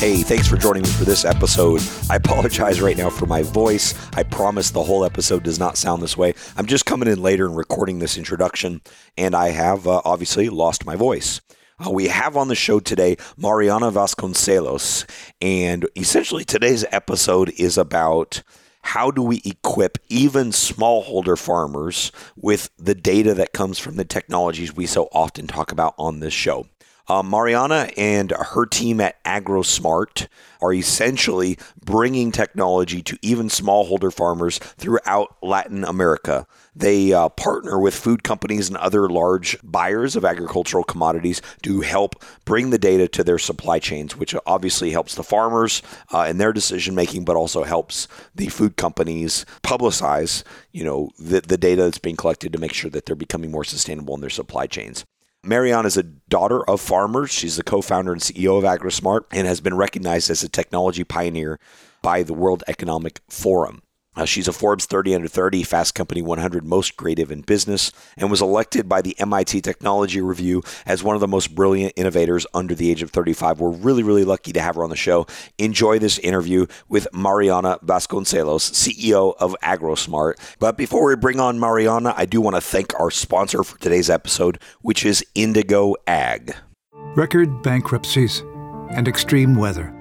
Hey, thanks for joining me for this episode. I apologize right now for my voice. I promise the whole episode does not sound this way. I'm just coming in later and recording this introduction, and I have uh, obviously lost my voice. Uh, we have on the show today Mariana Vasconcelos, and essentially today's episode is about how do we equip even smallholder farmers with the data that comes from the technologies we so often talk about on this show. Uh, Mariana and her team at AgroSmart are essentially bringing technology to even smallholder farmers throughout Latin America. They uh, partner with food companies and other large buyers of agricultural commodities to help bring the data to their supply chains, which obviously helps the farmers uh, in their decision making, but also helps the food companies publicize, you know, the, the data that's being collected to make sure that they're becoming more sustainable in their supply chains. Mariana is a daughter of farmers. She's the co founder and CEO of AgroSmart and has been recognized as a technology pioneer by the World Economic Forum. Uh, she's a Forbes 30 under 30 Fast Company 100 most creative in business and was elected by the MIT Technology Review as one of the most brilliant innovators under the age of 35. We're really, really lucky to have her on the show. Enjoy this interview with Mariana Vasconcelos, CEO of AgroSmart. But before we bring on Mariana, I do want to thank our sponsor for today's episode, which is Indigo Ag. Record bankruptcies and extreme weather.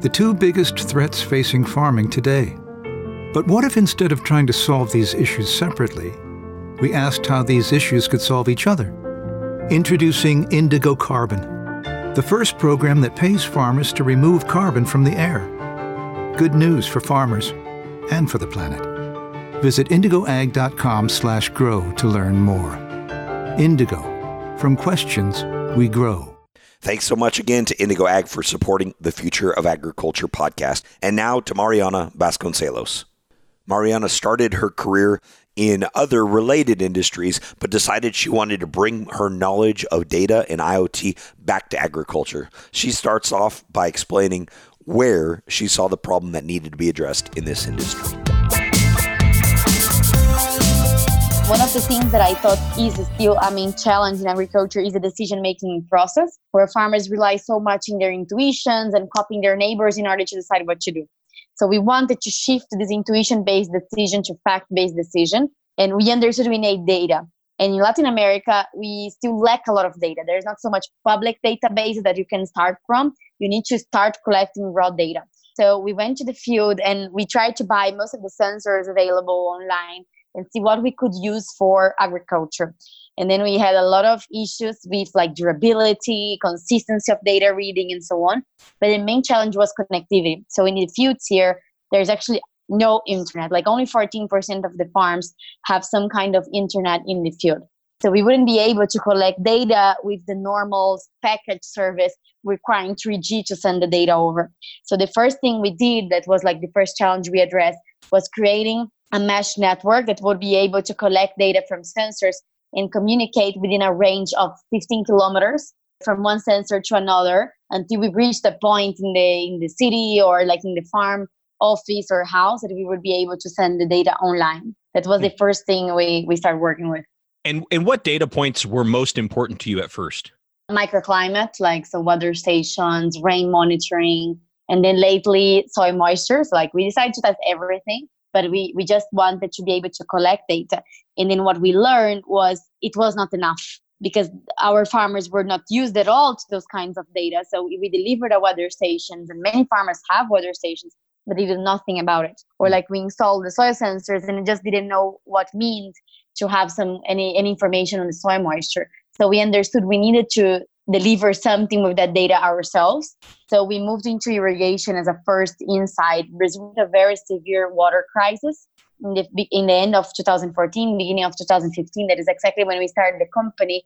The two biggest threats facing farming today. But what if instead of trying to solve these issues separately, we asked how these issues could solve each other? Introducing Indigo Carbon, the first program that pays farmers to remove carbon from the air. Good news for farmers and for the planet. Visit indigoag.com/grow to learn more. Indigo, from questions we grow. Thanks so much again to Indigo Ag for supporting the Future of Agriculture podcast. And now to Mariana Vasconcelos. Mariana started her career in other related industries, but decided she wanted to bring her knowledge of data and IoT back to agriculture. She starts off by explaining where she saw the problem that needed to be addressed in this industry. One of the things that I thought is still a main challenge in agriculture is the decision making process, where farmers rely so much in their intuitions and copying their neighbors in order to decide what to do. So we wanted to shift this intuition based decision to fact based decision. And we understood we need data. And in Latin America, we still lack a lot of data. There's not so much public database that you can start from. You need to start collecting raw data. So we went to the field and we tried to buy most of the sensors available online and see what we could use for agriculture. And then we had a lot of issues with like durability, consistency of data reading, and so on. But the main challenge was connectivity. So in the fields here, there's actually no internet. Like only 14% of the farms have some kind of internet in the field. So we wouldn't be able to collect data with the normal package service requiring 3G to send the data over. So the first thing we did that was like the first challenge we addressed was creating a mesh network that would be able to collect data from sensors and communicate within a range of 15 kilometers from one sensor to another until we reach the point in the in the city or like in the farm office or house that we would be able to send the data online. That was the mm. first thing we we started working with. And and what data points were most important to you at first? Microclimate like so weather stations rain monitoring and then lately soil moisture. So like we decided to test everything but we, we just wanted to be able to collect data. And then what we learned was it was not enough because our farmers were not used at all to those kinds of data. So we delivered a weather stations, and many farmers have weather stations, but they did nothing about it. Or mm. like we installed the soil sensors and just didn't know what means to have some any, any information on the soil moisture. So we understood we needed to deliver something with that data ourselves. So we moved into irrigation as a first insight. Brazil had a very severe water crisis in the, in the end of 2014, beginning of 2015. That is exactly when we started the company.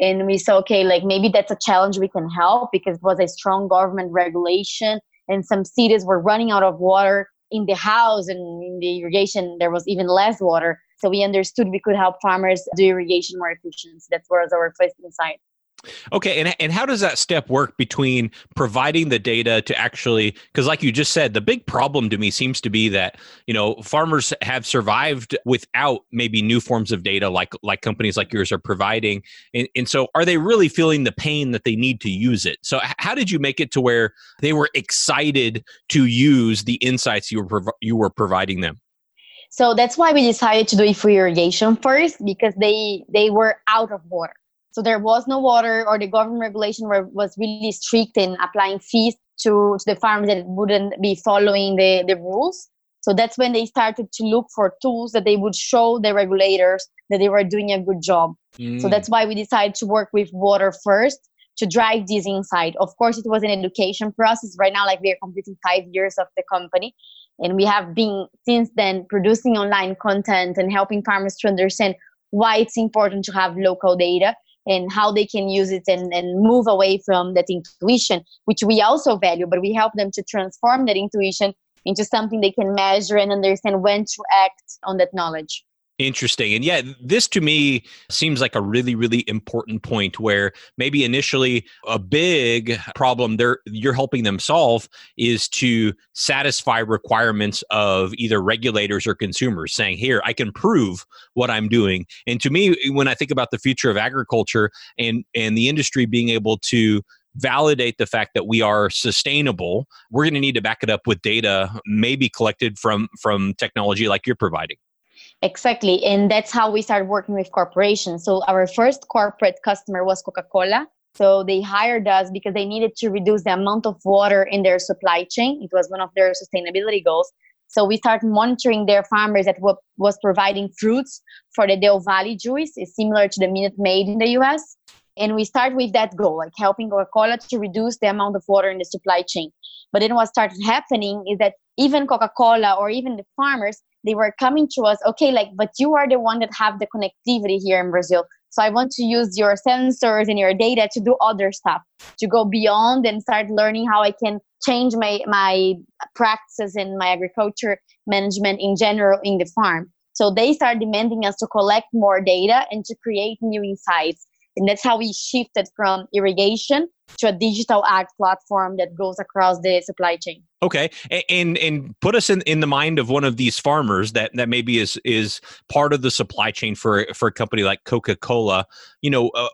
And we saw, okay, like maybe that's a challenge we can help because it was a strong government regulation and some cities were running out of water in the house and in the irrigation there was even less water So we understood we could help farmers do irrigation more efficient. That was our first insight. Okay, and and how does that step work between providing the data to actually because like you just said, the big problem to me seems to be that, you know, farmers have survived without maybe new forms of data like like companies like yours are providing. And, and so are they really feeling the pain that they need to use it? So how did you make it to where they were excited to use the insights you were you were providing them? So that's why we decided to do it for irrigation first because they they were out of water so there was no water, or the government regulation were, was really strict in applying fees to, to the farms that wouldn't be following the, the rules. So that's when they started to look for tools that they would show the regulators that they were doing a good job. Mm. So that's why we decided to work with water first to drive this insight. Of course, it was an education process. Right now, like we are completing five years of the company, and we have been since then producing online content and helping farmers to understand why it's important to have local data and how they can use it and, and move away from that intuition, which we also value, but we help them to transform that intuition into something they can measure and understand when to act on that knowledge. Interesting. And yeah, this to me seems like a really, really important point where maybe initially a big problem they're you're helping them solve is to satisfy requirements of either regulators or consumers saying, here, I can prove what I'm doing. And to me, when I think about the future of agriculture and and the industry being able to validate the fact that we are sustainable we're going to need to back it up with data maybe collected from from technology like you're providing Exactly. And that's how we started working with corporations. So our first corporate customer was Coca Cola. So they hired us because they needed to reduce the amount of water in their supply chain. It was one of their sustainability goals. So we started monitoring their farmers that was providing fruits for the Del Valle juice. It's similar to the Minute Maid in the US. And we start with that goal, like helping Coca-Cola to reduce the amount of water in the supply chain. But then what started happening is that even Coca-Cola or even the farmers, they were coming to us okay like but you are the one that have the connectivity here in brazil. So i want to use your sensors and your data to do other stuff to go beyond and start learning how i can change my my practices in my agriculture management in general in the farm. So they start demanding us to collect more data and to create new insights and that's how we shifted from irrigation to a digital ag platform that goes across the supply chain. Okay, and and put us in, in the mind of one of these farmers that that maybe is is part of the supply chain for for a company like Coca Cola. You know, uh,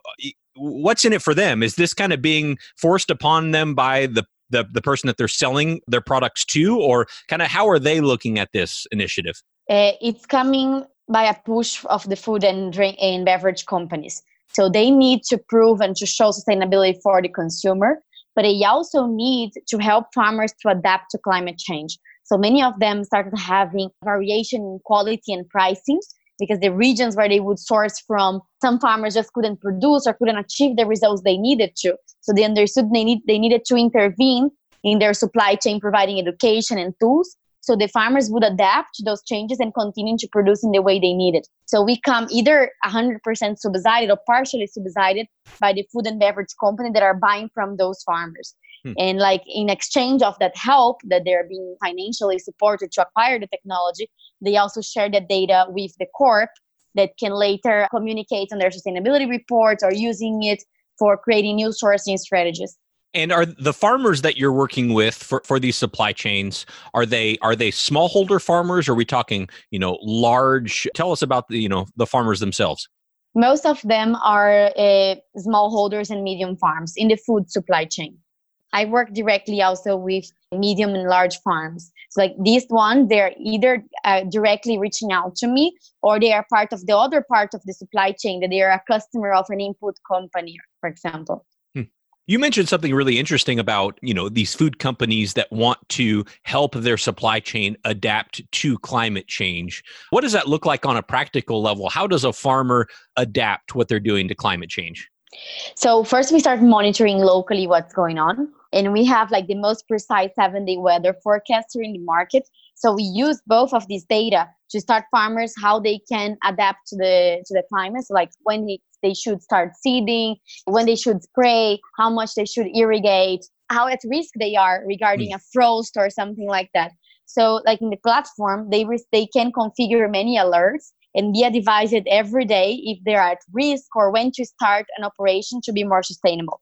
what's in it for them? Is this kind of being forced upon them by the the, the person that they're selling their products to, or kind of how are they looking at this initiative? Uh, it's coming by a push of the food and drink and beverage companies. So they need to prove and to show sustainability for the consumer, but they also need to help farmers to adapt to climate change. So many of them started having variation in quality and pricing because the regions where they would source from, some farmers just couldn't produce or couldn't achieve the results they needed to. So they understood they need they needed to intervene in their supply chain, providing education and tools so the farmers would adapt to those changes and continue to produce in the way they needed. So we come either 100% subsidized or partially subsidized by the food and beverage company that are buying from those farmers. Hmm. And like in exchange of that help that they're being financially supported to acquire the technology, they also share that data with the corp that can later communicate on their sustainability reports or using it for creating new sourcing strategies. And are the farmers that you're working with for, for these supply chains are they are they smallholder farmers? Or are we talking you know large? Tell us about the you know the farmers themselves. Most of them are uh, smallholders and medium farms in the food supply chain. I work directly also with medium and large farms. So like these ones, they're either uh, directly reaching out to me or they are part of the other part of the supply chain that they are a customer of an input company, for example. You mentioned something really interesting about, you know, these food companies that want to help their supply chain adapt to climate change. What does that look like on a practical level? How does a farmer adapt what they're doing to climate change? So, first we start monitoring locally what's going on, and we have like the most precise 7-day weather forecaster in the market. So, we use both of these data to start farmers how they can adapt to the to the climate so like when they, they should start seeding when they should spray how much they should irrigate how at risk they are regarding a hmm. frost or something like that so like in the platform they they can configure many alerts and be advised every day if they're at risk or when to start an operation to be more sustainable.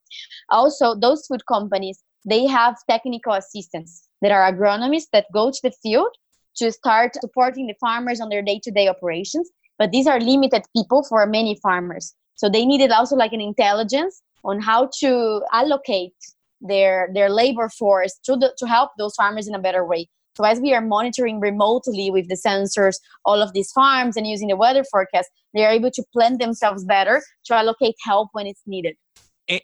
Also, those food companies, they have technical assistants that are agronomists that go to the field to start supporting the farmers on their day-to-day operations. But these are limited people for many farmers. So they needed also like an intelligence on how to allocate their their labor force to the, to help those farmers in a better way. So as we are monitoring remotely with the sensors all of these farms and using the weather forecast, they are able to plan themselves better to allocate help when it's needed.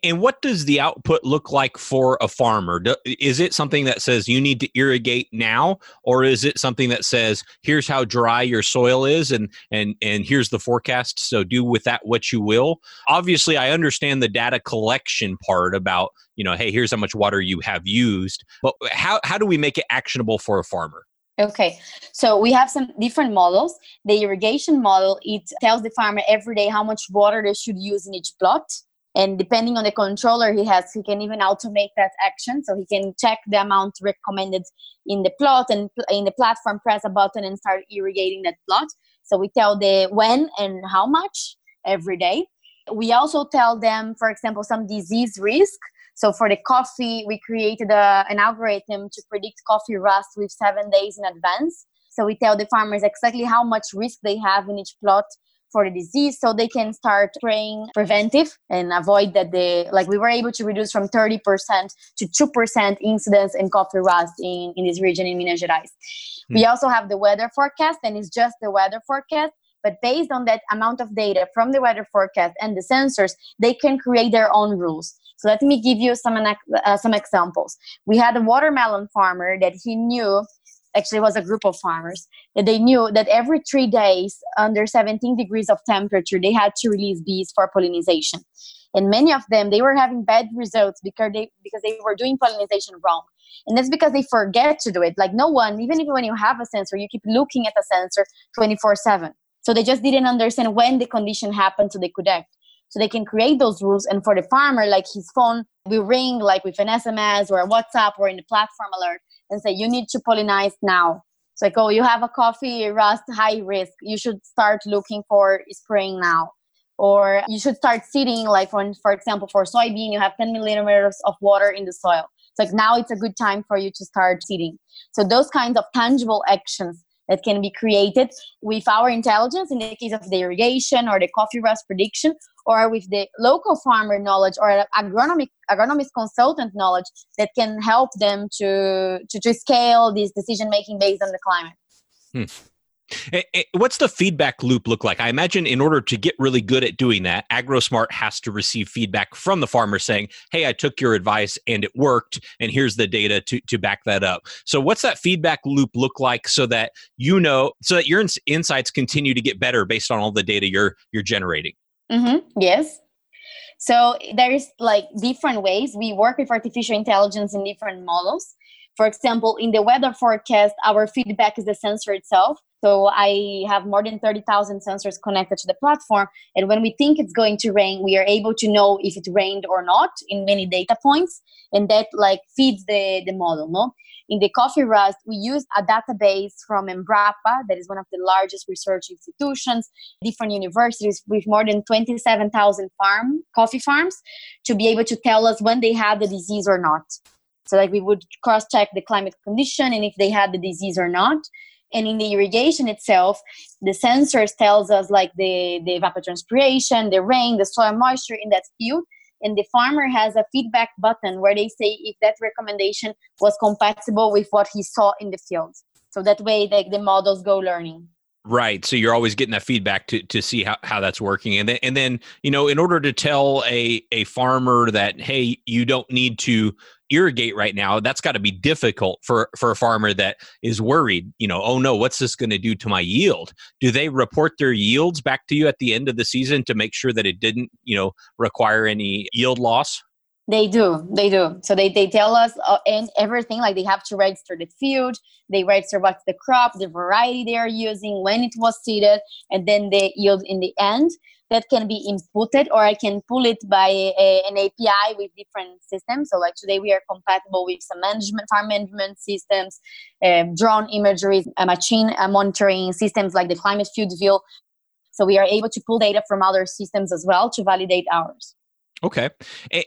And what does the output look like for a farmer? Is it something that says you need to irrigate now, or is it something that says here's how dry your soil is, and and and here's the forecast, so do with that what you will? Obviously, I understand the data collection part about you know, hey, here's how much water you have used, but how how do we make it actionable for a farmer? Okay, so we have some different models. The irrigation model it tells the farmer every day how much water they should use in each plot and depending on the controller he has he can even automate that action. So he can check the amount recommended in the plot and in the platform press a button and start irrigating that plot. So we tell the when and how much every day. We also tell them for example some disease risk. So for the coffee we created a, an algorithm to predict coffee rust with seven days in advance. So we tell the farmers exactly how much risk they have in each plot for the disease so they can start spraying preventive and avoid that they like we were able to reduce from 30% to 2% incidence in coffee rust in, in this region in Minas Gerais. Hmm. We also have the weather forecast and it's just the weather forecast but based on that amount of data from the weather forecast and the sensors they can create their own rules so let me give you some uh, some examples we had a watermelon farmer that he knew actually was a group of farmers that they knew that every three days under 17 degrees of temperature they had to release bees for pollination. And many of them they were having bad results because they because they were doing pollination wrong. And that's because they forget to do it. Like no one even if when you have a sensor you keep looking at the sensor 24 7 so they just didn't understand when the condition happened so they could act. So they can create those rules. And for the farmer like his phone will ring like with an sms or a whatsapp or in the platform alert and say you need to pollinize now. It's like oh you have a coffee rust high risk. You should start looking for spraying now. Or you should start seeding like for, for example for soybean you have 10 millimeters of water in the soil. It's like now it's a good time for you to start seeding. So those kinds of tangible actions that can be created with our intelligence in the case of the irrigation or the coffee rust prediction or with the local farmer knowledge or agronomic agronomist consultant knowledge that can help them to to, to scale this decision making based on the climate hmm. What's the feedback loop look like? I imagine in order to get really good at doing that, AgroSmart has to receive feedback from the farmer saying, Hey, I took your advice and it worked, and here's the data to, to back that up. So, what's that feedback loop look like so that you know, so that your insights continue to get better based on all the data you're, you're generating? Mm-hmm. Yes. So there's like different ways we work with artificial intelligence in different models. For example, in the weather forecast, our feedback is the sensor itself. So I have more than 30,000 sensors connected to the platform. And when we think it's going to rain, we are able to know if it rained or not in many data points. And that like feeds the, the model, no? In the coffee rust, we use a database from Embrapa, that is one of the largest research institutions, different universities with more than 27,000 farm coffee farms to be able to tell us when they had the disease or not. So like we would cross check the climate condition and if they had the disease or not. And in the irrigation itself, the sensors tells us like the, the evapotranspiration, the rain, the soil moisture in that field and the farmer has a feedback button where they say if that recommendation was compatible with what he saw in the field so that way like the models go learning Right. So you're always getting that feedback to, to see how, how that's working. And then and then, you know, in order to tell a, a farmer that, hey, you don't need to irrigate right now, that's got to be difficult for, for a farmer that is worried, you know, oh no, what's this going to do to my yield? Do they report their yields back to you at the end of the season to make sure that it didn't, you know, require any yield loss? They do, they do. So they, they tell us uh, and everything. Like they have to register the field, they register what's the crop, the variety they are using, when it was seeded, and then the yield in the end. That can be inputted, or I can pull it by a, an API with different systems. So like today we are compatible with some management, farm management systems, um, drone imagery, machine monitoring systems like the Climate FieldView So we are able to pull data from other systems as well to validate ours. Okay.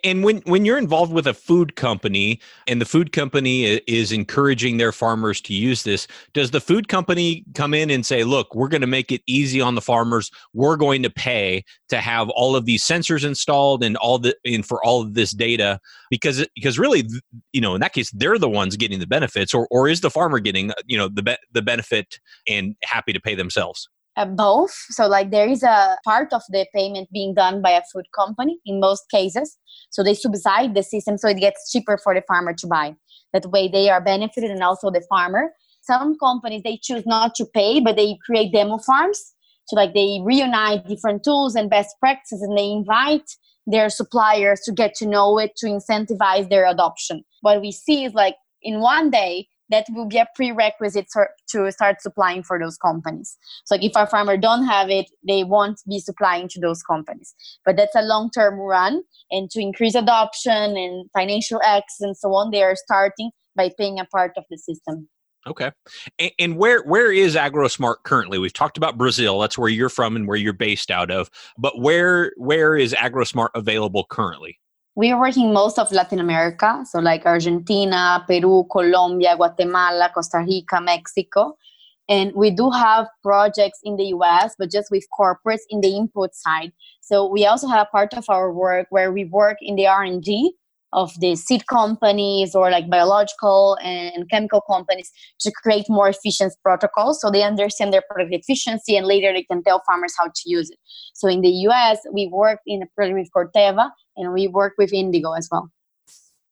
And when when you're involved with a food company and the food company is encouraging their farmers to use this, does the food company come in and say, "Look, we're going to make it easy on the farmers. We're going to pay to have all of these sensors installed and all the and for all of this data because because really, you know, in that case they're the ones getting the benefits or or is the farmer getting, uh, you know, the be- the benefit and happy to pay themselves?" Uh, both. So, like, there is a part of the payment being done by a food company in most cases. So, they subside the system so it gets cheaper for the farmer to buy. That way, they are benefited and also the farmer. Some companies they choose not to pay, but they create demo farms. So, like, they reunite different tools and best practices, and they invite their suppliers to get to know it to incentivize their adoption. What we see is like in one day that will be a prerequisite to start supplying for those companies. So if our farmer don't have it, they won't be supplying to those companies. But that's a long-term run, and to increase adoption and financial access and so on, they are starting by paying a part of the system. Okay, and, and where where is AgroSmart currently? We've talked about Brazil. That's where you're from and where you're based out of. But where where is AgroSmart available currently? We are working most of Latin America, so like Argentina, Peru, Colombia, Guatemala, Costa Rica, Mexico. And we do have projects in the US, but just with corporates in the input side. So we also have a part of our work where we work in the R&D of the seed companies or like biological and chemical companies to create more efficient protocols so they understand their product efficiency and later they can tell farmers how to use it. So in the US, we work in a project with Corteva and we work with Indigo as well.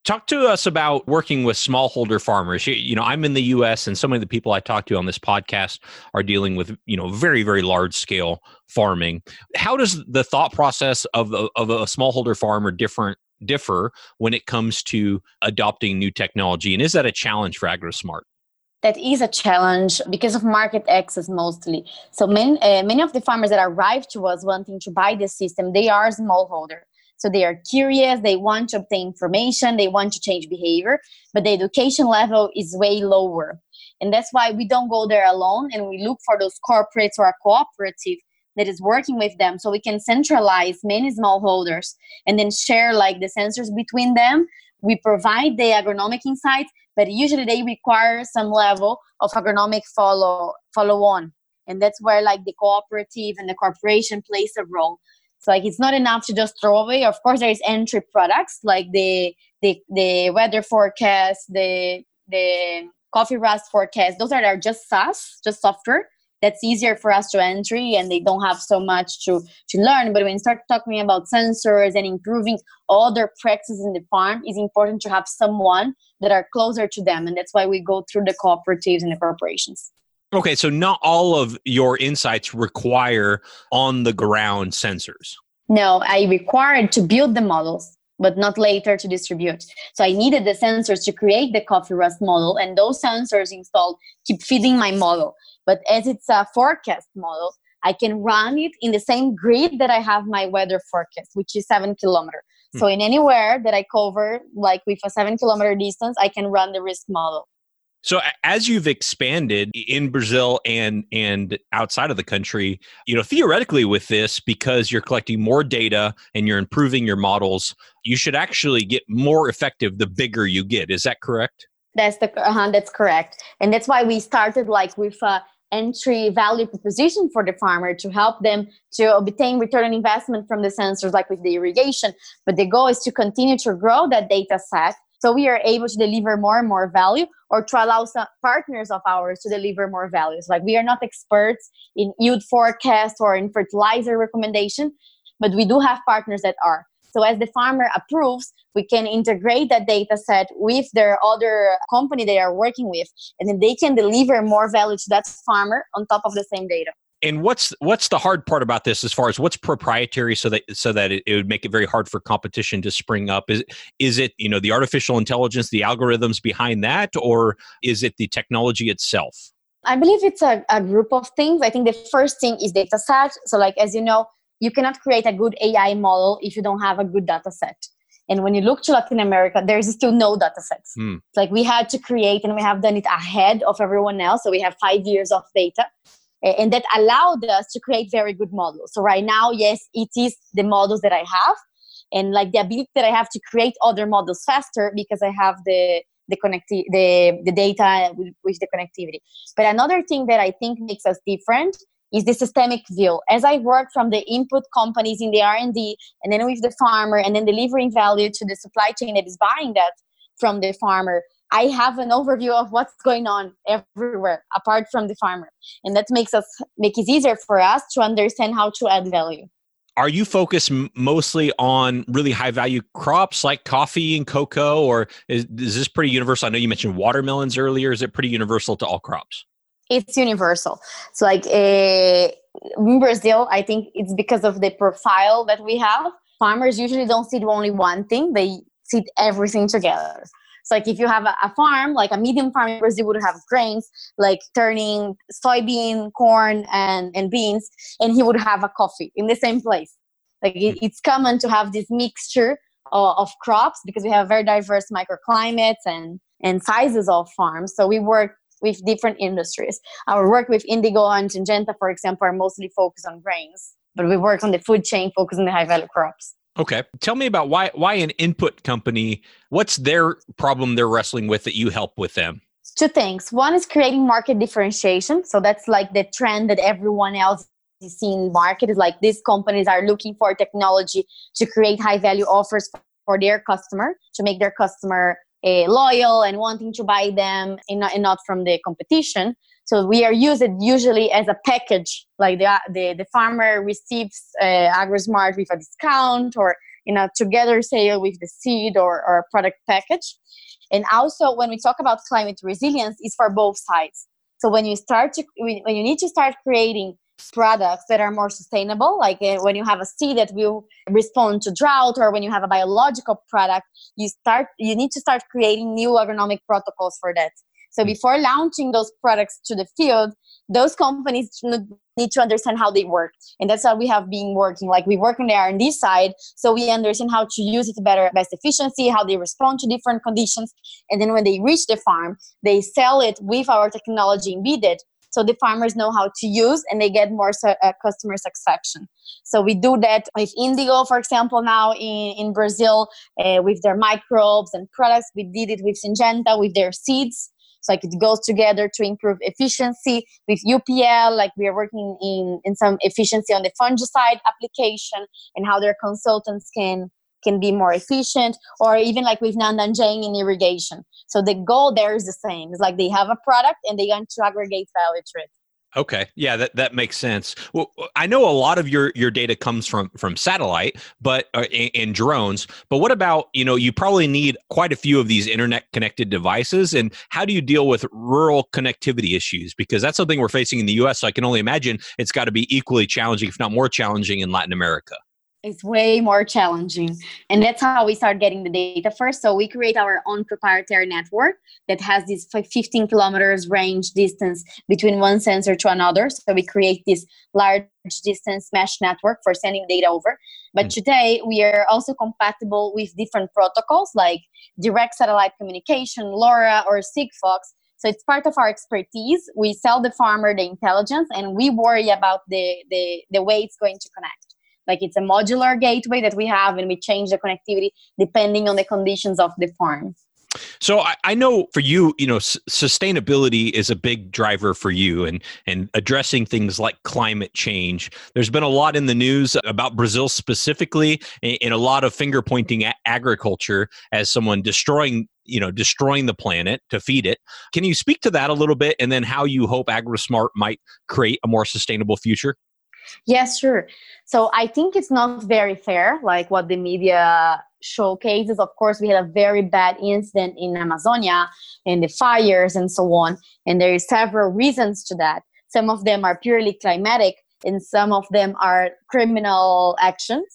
Talk to us about working with smallholder farmers. You, you, know, I'm in the U.S. and some of the people I talk to on this podcast are dealing with, you know, very, very large scale farming. How does the thought process of of a smallholder farmer different differ when it comes to adopting new technology? And is that a challenge for AgroSmart? That is a challenge because of market access mostly. So many, uh, many of the farmers that arrive to us wanting to buy this system, they are smallholder. So they are curious, they want to obtain information, they want to change behavior, but the education level is way lower. And that's why we don't go there alone and we look for those corporates or a cooperative that is working with them. So we can centralize many smallholders and then share like the sensors between them. We provide the agronomic insights but usually they require some level of agronomic follow follow on and that's where like the cooperative and the corporation plays a role. So like it's not enough to just throw away. Of course there is entry products like the the, the weather forecast the the coffee rust forecast. Those are are just SaaS, just software that's easier for us to entry and they don't have so much to to learn. But when you start talking about sensors and improving all their practices in the farm it's important to have someone that are closer to them. And that's why we go through the cooperatives and the corporations. Okay so not all of your insights require on the ground sensors? No i required to build the models but not later to distribute. So I needed the sensors to create the coffee rust model, and those sensors installed keep feeding my model. But as it's a forecast model, I can run it in the same grid that I have my weather forecast, which is seven kilometer. Hmm. So in anywhere that I cover, like with a seven kilometer distance, I can run the risk model. So as you've expanded in Brazil and and outside of the country, you know, theoretically with this because you're collecting more data and you're improving your models, you should actually get more effective the bigger you get. Is that correct? That's the uh, that's correct. And that's why we started like with a entry value proposition for the farmer to help them to obtain return on investment from the sensors like with the irrigation but the goal is to continue to grow that data set so we are able to deliver more and more value or to allow some partners of ours to deliver more values like we are not experts in yield forecast or in fertilizer recommendation but we do have partners that are so as the farmer approves, we can integrate that data set with their other company they are working with, and then they can deliver more value to that farmer on top of the same data. And what's what's the hard part about this as far as what's proprietary so that so that it, it would make it very hard for competition to spring up? Is is it, you know, the artificial intelligence, the algorithms behind that, or is it the technology itself? I believe it's a, a group of things. I think the first thing is data set. So like as you know, you cannot create a good AI model if you don't have a good data set. And when you look to Latin America, there is still no data sets. Mm. Like we had to create and we have done it ahead of everyone else. So we have five years of data. And that allowed us to create very good models. So right now, yes, it is the models that I have, and like the ability that I have to create other models faster because I have the the connecti- the the data with, with the connectivity. But another thing that I think makes us different is the systemic view. As I work from the input companies in the R&D and then with the farmer and then delivering value to the supply chain that is buying that from the farmer, I have an overview of what's going on everywhere apart from the farmer. And that makes us make it easier for us to understand how to add value. Are you focused mostly on really high value crops like coffee and cocoa, or is, is this pretty universal? I know you mentioned watermelons earlier. Is it pretty universal to all crops? It's universal. So, like uh, in Brazil, I think it's because of the profile that we have. Farmers usually don't see only one thing; they see everything together. So like if you have a, a, farm, like a medium farm in Brazil would have grains, like turning soybean, corn, and, and beans, and he would have a coffee in the same place. Like it, it's common to have this mixture of, of crops because we have very diverse microclimates and, and sizes of farms. So we work with different industries. Our work with Indigo and Syngenta, for example, are mostly focused on grains, but we work on the food chain, focused on the high value crops. Okay. Tell me about why why an input company, what's their problem they're wrestling with that you help with them? Two things. One is creating market differentiation. So that's like the trend that everyone else is seeing in market is like these companies are looking for technology to create high value offers for their customer to make their customer uh, loyal and wanting to buy them and not, and not from the competition. So we are used usually as a package, like the the, the farmer receives uh, AgroSmart with a discount or you know together sale with the seed or, or product package. And also when we talk about climate resilience, is for both sides. So when you start to when you need to start creating products that are more sustainable like uh, when you have a seed that will respond to drought or when you have a biological product you start you need to start creating new agronomic protocols for that so before launching those products to the field, those companies need to understand how they work, and that's how we have been working. Like we work on the R and D side, so we understand how to use it better, best efficiency, how they respond to different conditions, and then when they reach the farm, they sell it with our technology embedded so the farmers know how to use and they get more uh, customer satisfaction. So we do that with indigo for example now in, in brazil uh, with their microbes and products. We did it with syngenta with their seeds so like it goes together to improve efficiency with UPL. Like we are working in in some efficiency on the fungicide application and how their consultants can can be more efficient or even like with NaanDanJain in irrigation. So the goal there is the same. It's like they have a product and they want to aggregate value to it. Okay, yeah, that, that makes sense. Well, I know a lot of your your data comes from from satellite, but uh, in, drones. But what about you know you probably need quite a few of these internet connected devices, and how do you deal with rural connectivity issues? Because that's something we're facing in the U.S. So I can only imagine it's got to be equally challenging, if not more challenging, in Latin America it's way more challenging. And that's how we start getting the data first. So we create our own proprietary network that has this 15 kilometers range distance between one sensor to another. So we create this large distance mesh network for sending data over. But mm. today we are also compatible with different protocols like direct satellite communication lora or sigfox. So it's part of our expertise. We sell the farmer the intelligence and we worry about the the, the way it's going to connect like it's a modular gateway that we have and we change the connectivity depending on the conditions of the farm so I, I, know for you, you know, s- sustainability is a big driver for you, and and addressing things like climate change. There's been a lot in the news about Brazil specifically, and, a lot of finger pointing at agriculture as someone destroying, you know, destroying the planet to feed it. Can you speak to that a little bit, and then how you hope AgroSmart might create a more sustainable future? Yes, sure. So I think it's not very fair, like what the media showcases. Of course, we had a very bad incident in Amazonia and the fires and so on. And there are several reasons to that. Some of them are purely climatic, and some of them are criminal actions.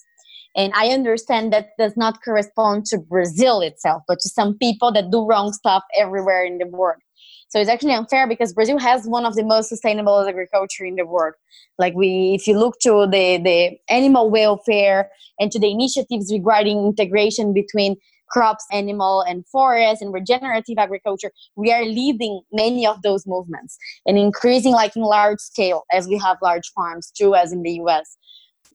And I understand that does not correspond to Brazil itself, but to some people that do wrong stuff everywhere in the world. So it's actually unfair because Brazil has one of the most sustainable agriculture in the world. Like we, if you look to the, the animal welfare and to the initiatives regarding integration between crops, animal, and forest and regenerative agriculture, we are leading many of those movements and increasing like in large scale as we have large farms too as in the US.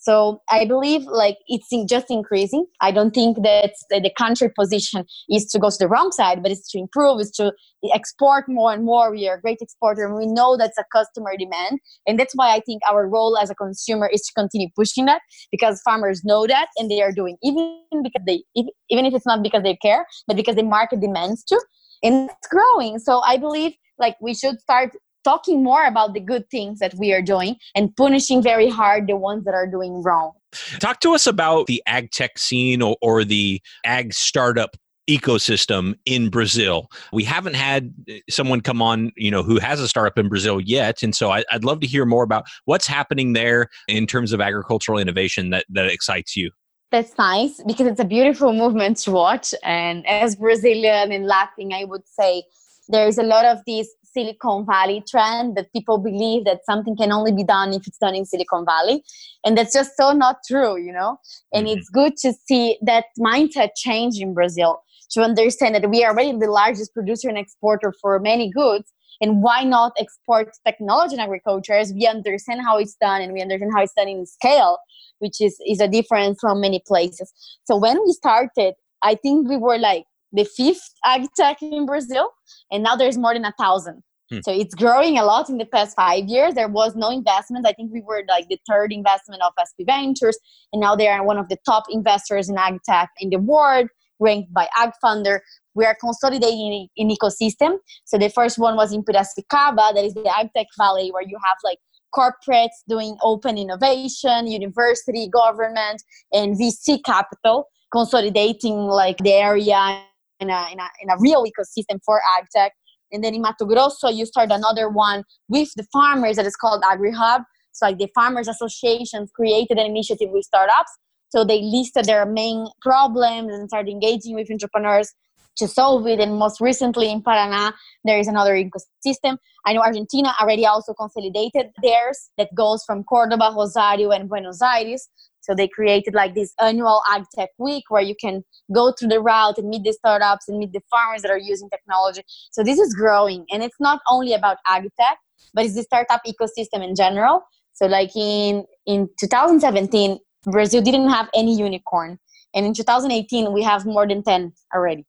So I believe like it's just increasing. I don't think that the country position is to go to the wrong side, but it's to improve, it's to export more and more. We are a great exporter and we know that's a customer demand. And that's why I think our role as a consumer is to continue pushing that because farmers know that and they are doing even because they even if it's not because they care, but because the market demands to. And it's growing. So I believe like we should start talking more about the good things that we are doing and punishing very hard the ones that are doing wrong. Talk to us about the ag tech scene or, or the ag startup ecosystem in Brazil. We haven't had eh, someone come on, you know, who has a startup in Brazil yet, and so I, would love to hear more about what's happening there in terms of agricultural innovation that that excites you. That's nice because it's a beautiful movement to watch, and as Brazilian and Latin, I would say there's a lot of these Silicon Valley trend that people believe that something can only be done if it's done in Silicon Valley. And that's just so not true, you know? And mm-hmm. it's good to see that mindset change in Brazil to understand that we are already the largest producer and exporter for many goods. And why not export technology in agriculture as we understand how it's done and we understand how it's done in scale, which is, is a difference from many places. So when we started, I think we were like the fifth ag tech in Brazil, and now there's more than a thousand. Hmm. So it's growing a lot in the past five years. There was no investment. I think we were like the third investment of SP Ventures, and now they are one of the top investors in ag tech in the world, ranked by AgFunder. We are consolidating an ecosystem. So the first one was in Piracicaba, that is the ag tech valley, where you have like corporates doing open innovation, university, government, and VC capital consolidating like the area in a, in a, in a real ecosystem for ag tech. And then in Mato Grosso, you start another one with the farmers that is called AgriHub. So like the farmers associations created an initiative with startups. So they listed their main problems and started engaging with entrepreneurs to solve it. And most recently in Paraná, there is another ecosystem. I know Argentina already also consolidated theirs that goes from Cordoba, Rosario, and Buenos Aires. So they created like this annual Ag Tech Week where you can go through the route and meet the startups and meet the farmers that are using technology. So this is growing, and it's not only about Ag Tech, but it's the startup ecosystem in general. So like in in 2017, Brazil didn't have any unicorn, and in 2018 we have more than 10 already.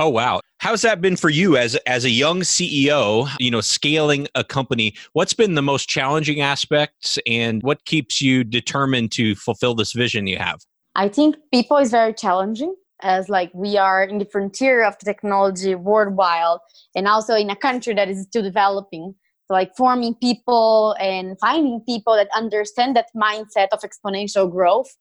Oh wow. How's that been for you as as a young CEO, you know, scaling a company? What's been the most challenging aspects and what keeps you determined to fulfill this vision you have? I think people is very challenging as like we are in the frontier of the technology worldwide and also in a country that is still developing. So like forming people and finding people that understand that mindset of exponential growth,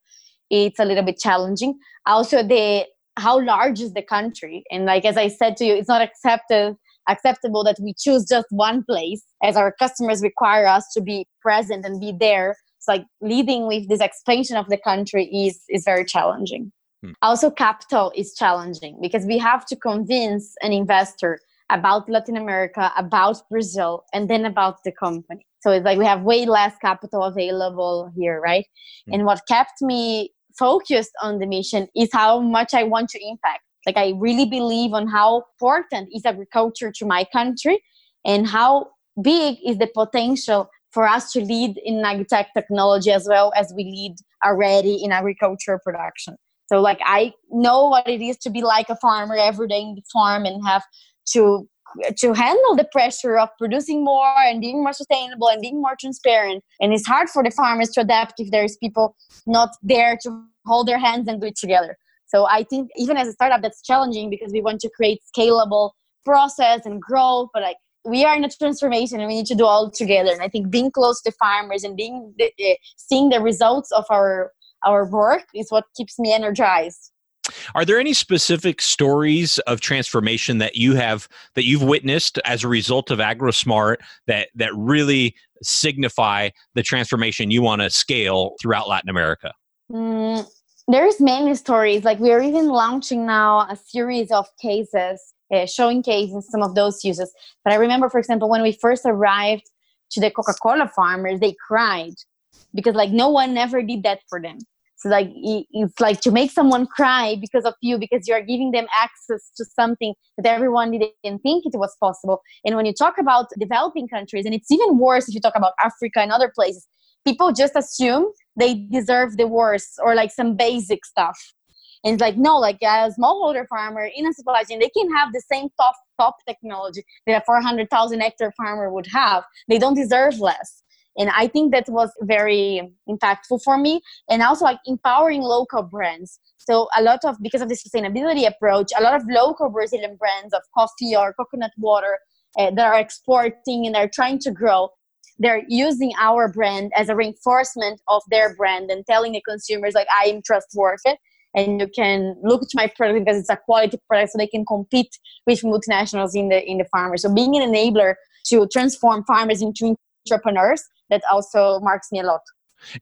it's a little bit challenging. Also the how large is the country? And like as i said to you it's not accepted acceptable that we choose just one place as our customers require us to be present and be there. So like leading with this expansion of the country is is very challenging. Hmm. also capital is challenging because we have to convince an investor about latin america about brazil and then about the company. So it's like we have way less capital available here right? Hmm. and what kept me focused on the mission is how much I want to impact. Like I really believe on how important is agriculture to my country and how big is the potential for us to lead in agtech technology as well as we lead already in agriculture production. So like I know what it is to be like a farmer every day in the farm and have to to handle the pressure of producing more and being more sustainable and being more transparent. And it's hard for the farmers to adapt if there's people not there to hold their hands and do it together. So I think even as a startup, that's challenging because we want to create scalable process and growth, but like we are in a transformation and we need to do all together. And I think being close to farmers and being the, uh, seeing the results of our our work is what keeps me energized. Are there any specific stories of transformation that you have that you've witnessed as a result of AgroSmart that that really signify the transformation you want to scale throughout Latin America? Mm, there's many stories. Like we are even launching now a series of cases, uh, showcasing some of those uses. But I remember, for example, when we first arrived to the Coca-Cola farmers, they cried because like no one ever did that for them so like it's like to make someone cry because of you because you're giving them access to something that everyone didn't think it was possible. And when you talk about developing countries and it's even worse if you talk about africa and other places people just assume they deserve the worst or like some basic stuff. And it's like no like a smallholder farmer in a supply chain they can have the same top top technology that a 400000 hectare farmer would have. They don't deserve less and i think that was very impactful for me. And also like empowering local brands. So a lot of because of the sustainability approach a lot of local brazilian brands of coffee or coconut water uh, that are exporting and are trying to grow they're using our brand as a reinforcement of their brand and telling the consumers like i am trustworthy and you can look to my product because it's a quality product so they can compete with multinationals in the in the farmers so being an enabler to transform farmers into entrepreneurs that also marks me a lot.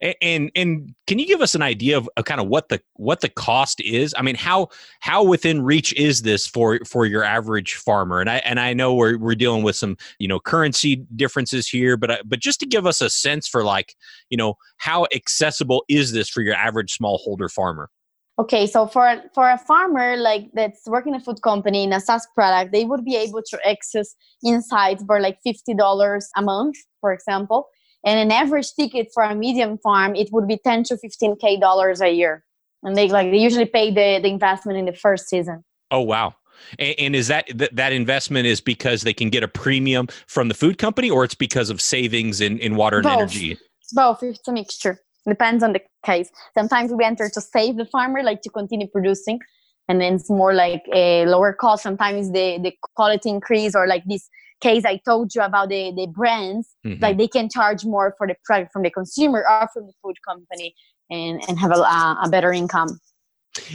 And, and and, can you give us an idea of, of, kind of what the what the cost is? I mean how how within reach is this for for your average farmer? And i and i know we're we're dealing with some you know currency differences here but uh, but just to give us a sense for like you know how accessible is this for your average smallholder farmer? Okay so for for a farmer like that's working a food company in a SaaS product they would be able to access insights for like $50 a month for example and an average ticket for a medium farm it would be 10 to 15 k dollars a year. And they like they usually pay the, the investment in the first season. Oh wow. And, and is that that investment is because they can get a premium from the food company or it's because of savings in, in water and both. energy? Both. It's a mixture. Depends on the case. Sometimes we enter to save the farmer like to continue producing. And then it's more like a lower cost. Sometimes the the quality increase or like this case I told you about the, the brands, mm-hmm. like they can charge more for the product from the consumer or from the food company and, and have a, a better income.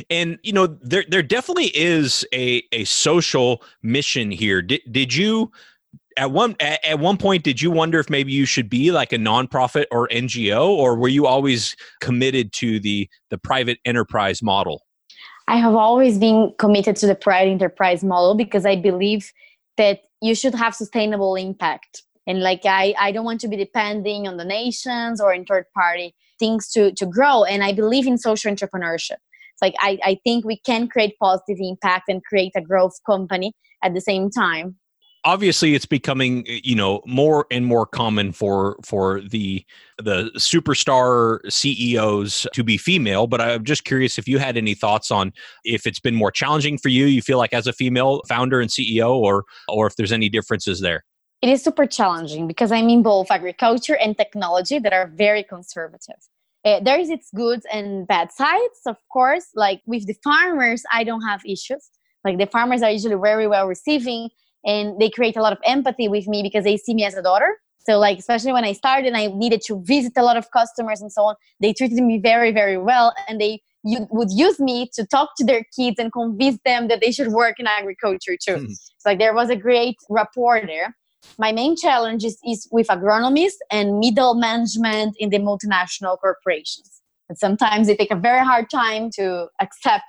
And you know, there there definitely is a a social mission here. Did did you at one at, at one point did you wonder if maybe you should be like a nonprofit or NGO, or were you always committed to the the private enterprise model? I have always been committed to the private enterprise model because I believe that you should have sustainable impact. And like i i don't want to be depending on donations or in third party things to to grow. And i believe in social entrepreneurship. It's like i i think we can create positive impact and create a growth company at the same time obviously it's becoming you know more and more common for for the the superstar CEOs to be female but I'm just curious if you had any thoughts on if it's been more challenging for you you feel like as a female founder and CEO or or if there's any differences there? It is super challenging because I'm in both agriculture and technology that are very conservative. Uh, there is its good and bad sides of course. Like with the farmers I don't have issues. Like the farmers are usually very well receiving and they create a lot of empathy with me because they see me as a daughter. So like especially when i started i needed to visit a lot of customers and so on they treated me very very well and they you, would use me to talk to their kids and convince them that they should work in agriculture too. Mm. so like there was a great rapport there. My main challenge is, is with agronomists and middle management in the multinational corporations. And sometimes they take a very hard time to accept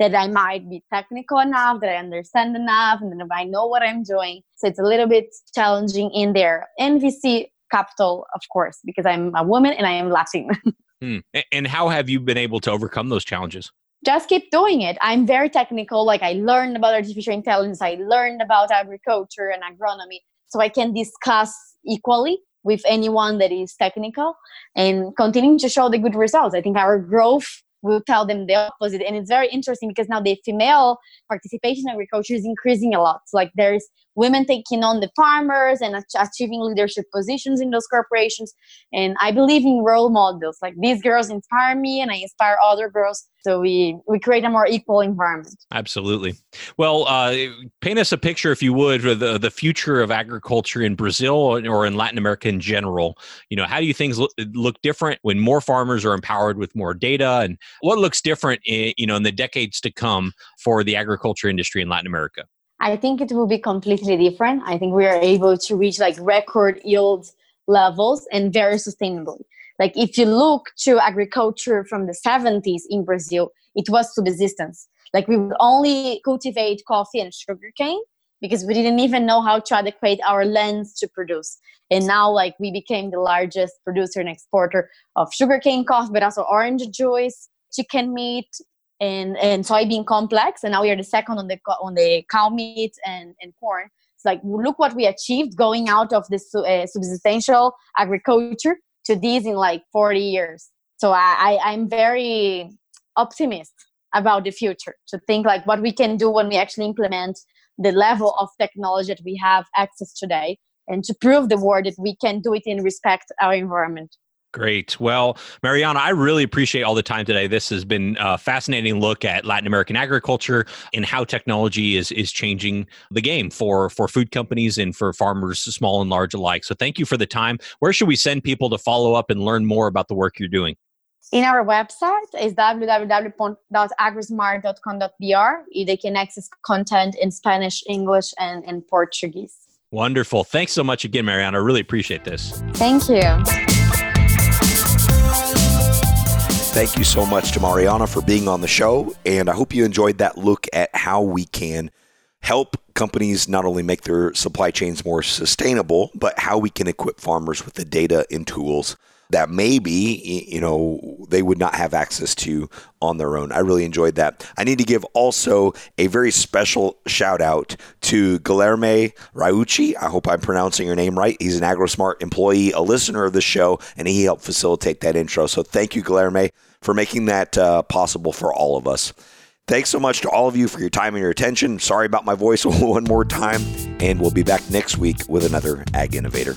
that I might be technical enough, that I understand enough, and that I know what I'm doing. So it's a little bit challenging in there. NVC capital, of course, because I'm a woman and I am Latin. hmm. And how have you been able to overcome those challenges? Just keep doing it. I'm very technical. Like I learned about artificial intelligence, I learned about agriculture and agronomy. So I can discuss equally with anyone that is technical and continuing to show the good results. I think our growth will tell them the opposite. And it's very interesting because now the female participation in agriculture is increasing a lot. Like there's women taking on the farmers and achieving leadership positions in those corporations. And I believe in role models. Like these girls inspire me and I inspire other girls. So we, we create a more equal environment. Absolutely. Well, uh, paint us a picture, if you would, of the, the future of agriculture in Brazil or in Latin America in general. You know, how do you things look, look different when more farmers are empowered with more data and what looks different in, you know, in the decades to come for the agriculture industry in Latin America? I think it will be completely different. I think we are able to reach like record yield levels and very sustainably. Like if you look to agriculture from the 70s in Brazil, it was subsistence. Like we would only cultivate coffee and sugarcane because we didn't even know how to adequate our lands to produce. And now, like, we became the largest producer and exporter of sugarcane coffee, but also orange juice, chicken meat, and, and soybean complex. And now we are the second on the on the cow meat and, and corn. It's like, look what we achieved going out of this uh, agriculture to these in like 40 years. So I, I, I'm very optimist about the future to think like what we can do when we actually implement the level of technology that we have access today and to prove the world that we can do it in respect our environment Great. Well, Mariana, I really appreciate all the time today. This has been a fascinating look at Latin American agriculture and how technology is is changing the game for for food companies and for farmers, small and large alike. So, thank you for the time. Where should we send people to follow up and learn more about the work you're doing? In our website is www.agrosmart.com.br. They can access content in Spanish, English, and, and Portuguese. Wonderful. Thanks so much again, Mariana. I really appreciate this. Thank you. Thank you so much to Mariana for being on the show. And I hope you enjoyed that look at how we can help companies not only make their supply chains more sustainable, but how we can equip farmers with the data and tools that maybe you know they would not have access to on their own. I really enjoyed that. I need to give also a very special shout out to Guilherme Raucci. I hope I'm pronouncing your name right. He's an AgroSmart employee, a listener of the show, and he helped facilitate that intro. So thank you, Guilherme, for making that uh, possible for all of us. Thanks so much to all of you for your time and your attention. Sorry about my voice one more time, and we'll be back next week with another Ag Innovator.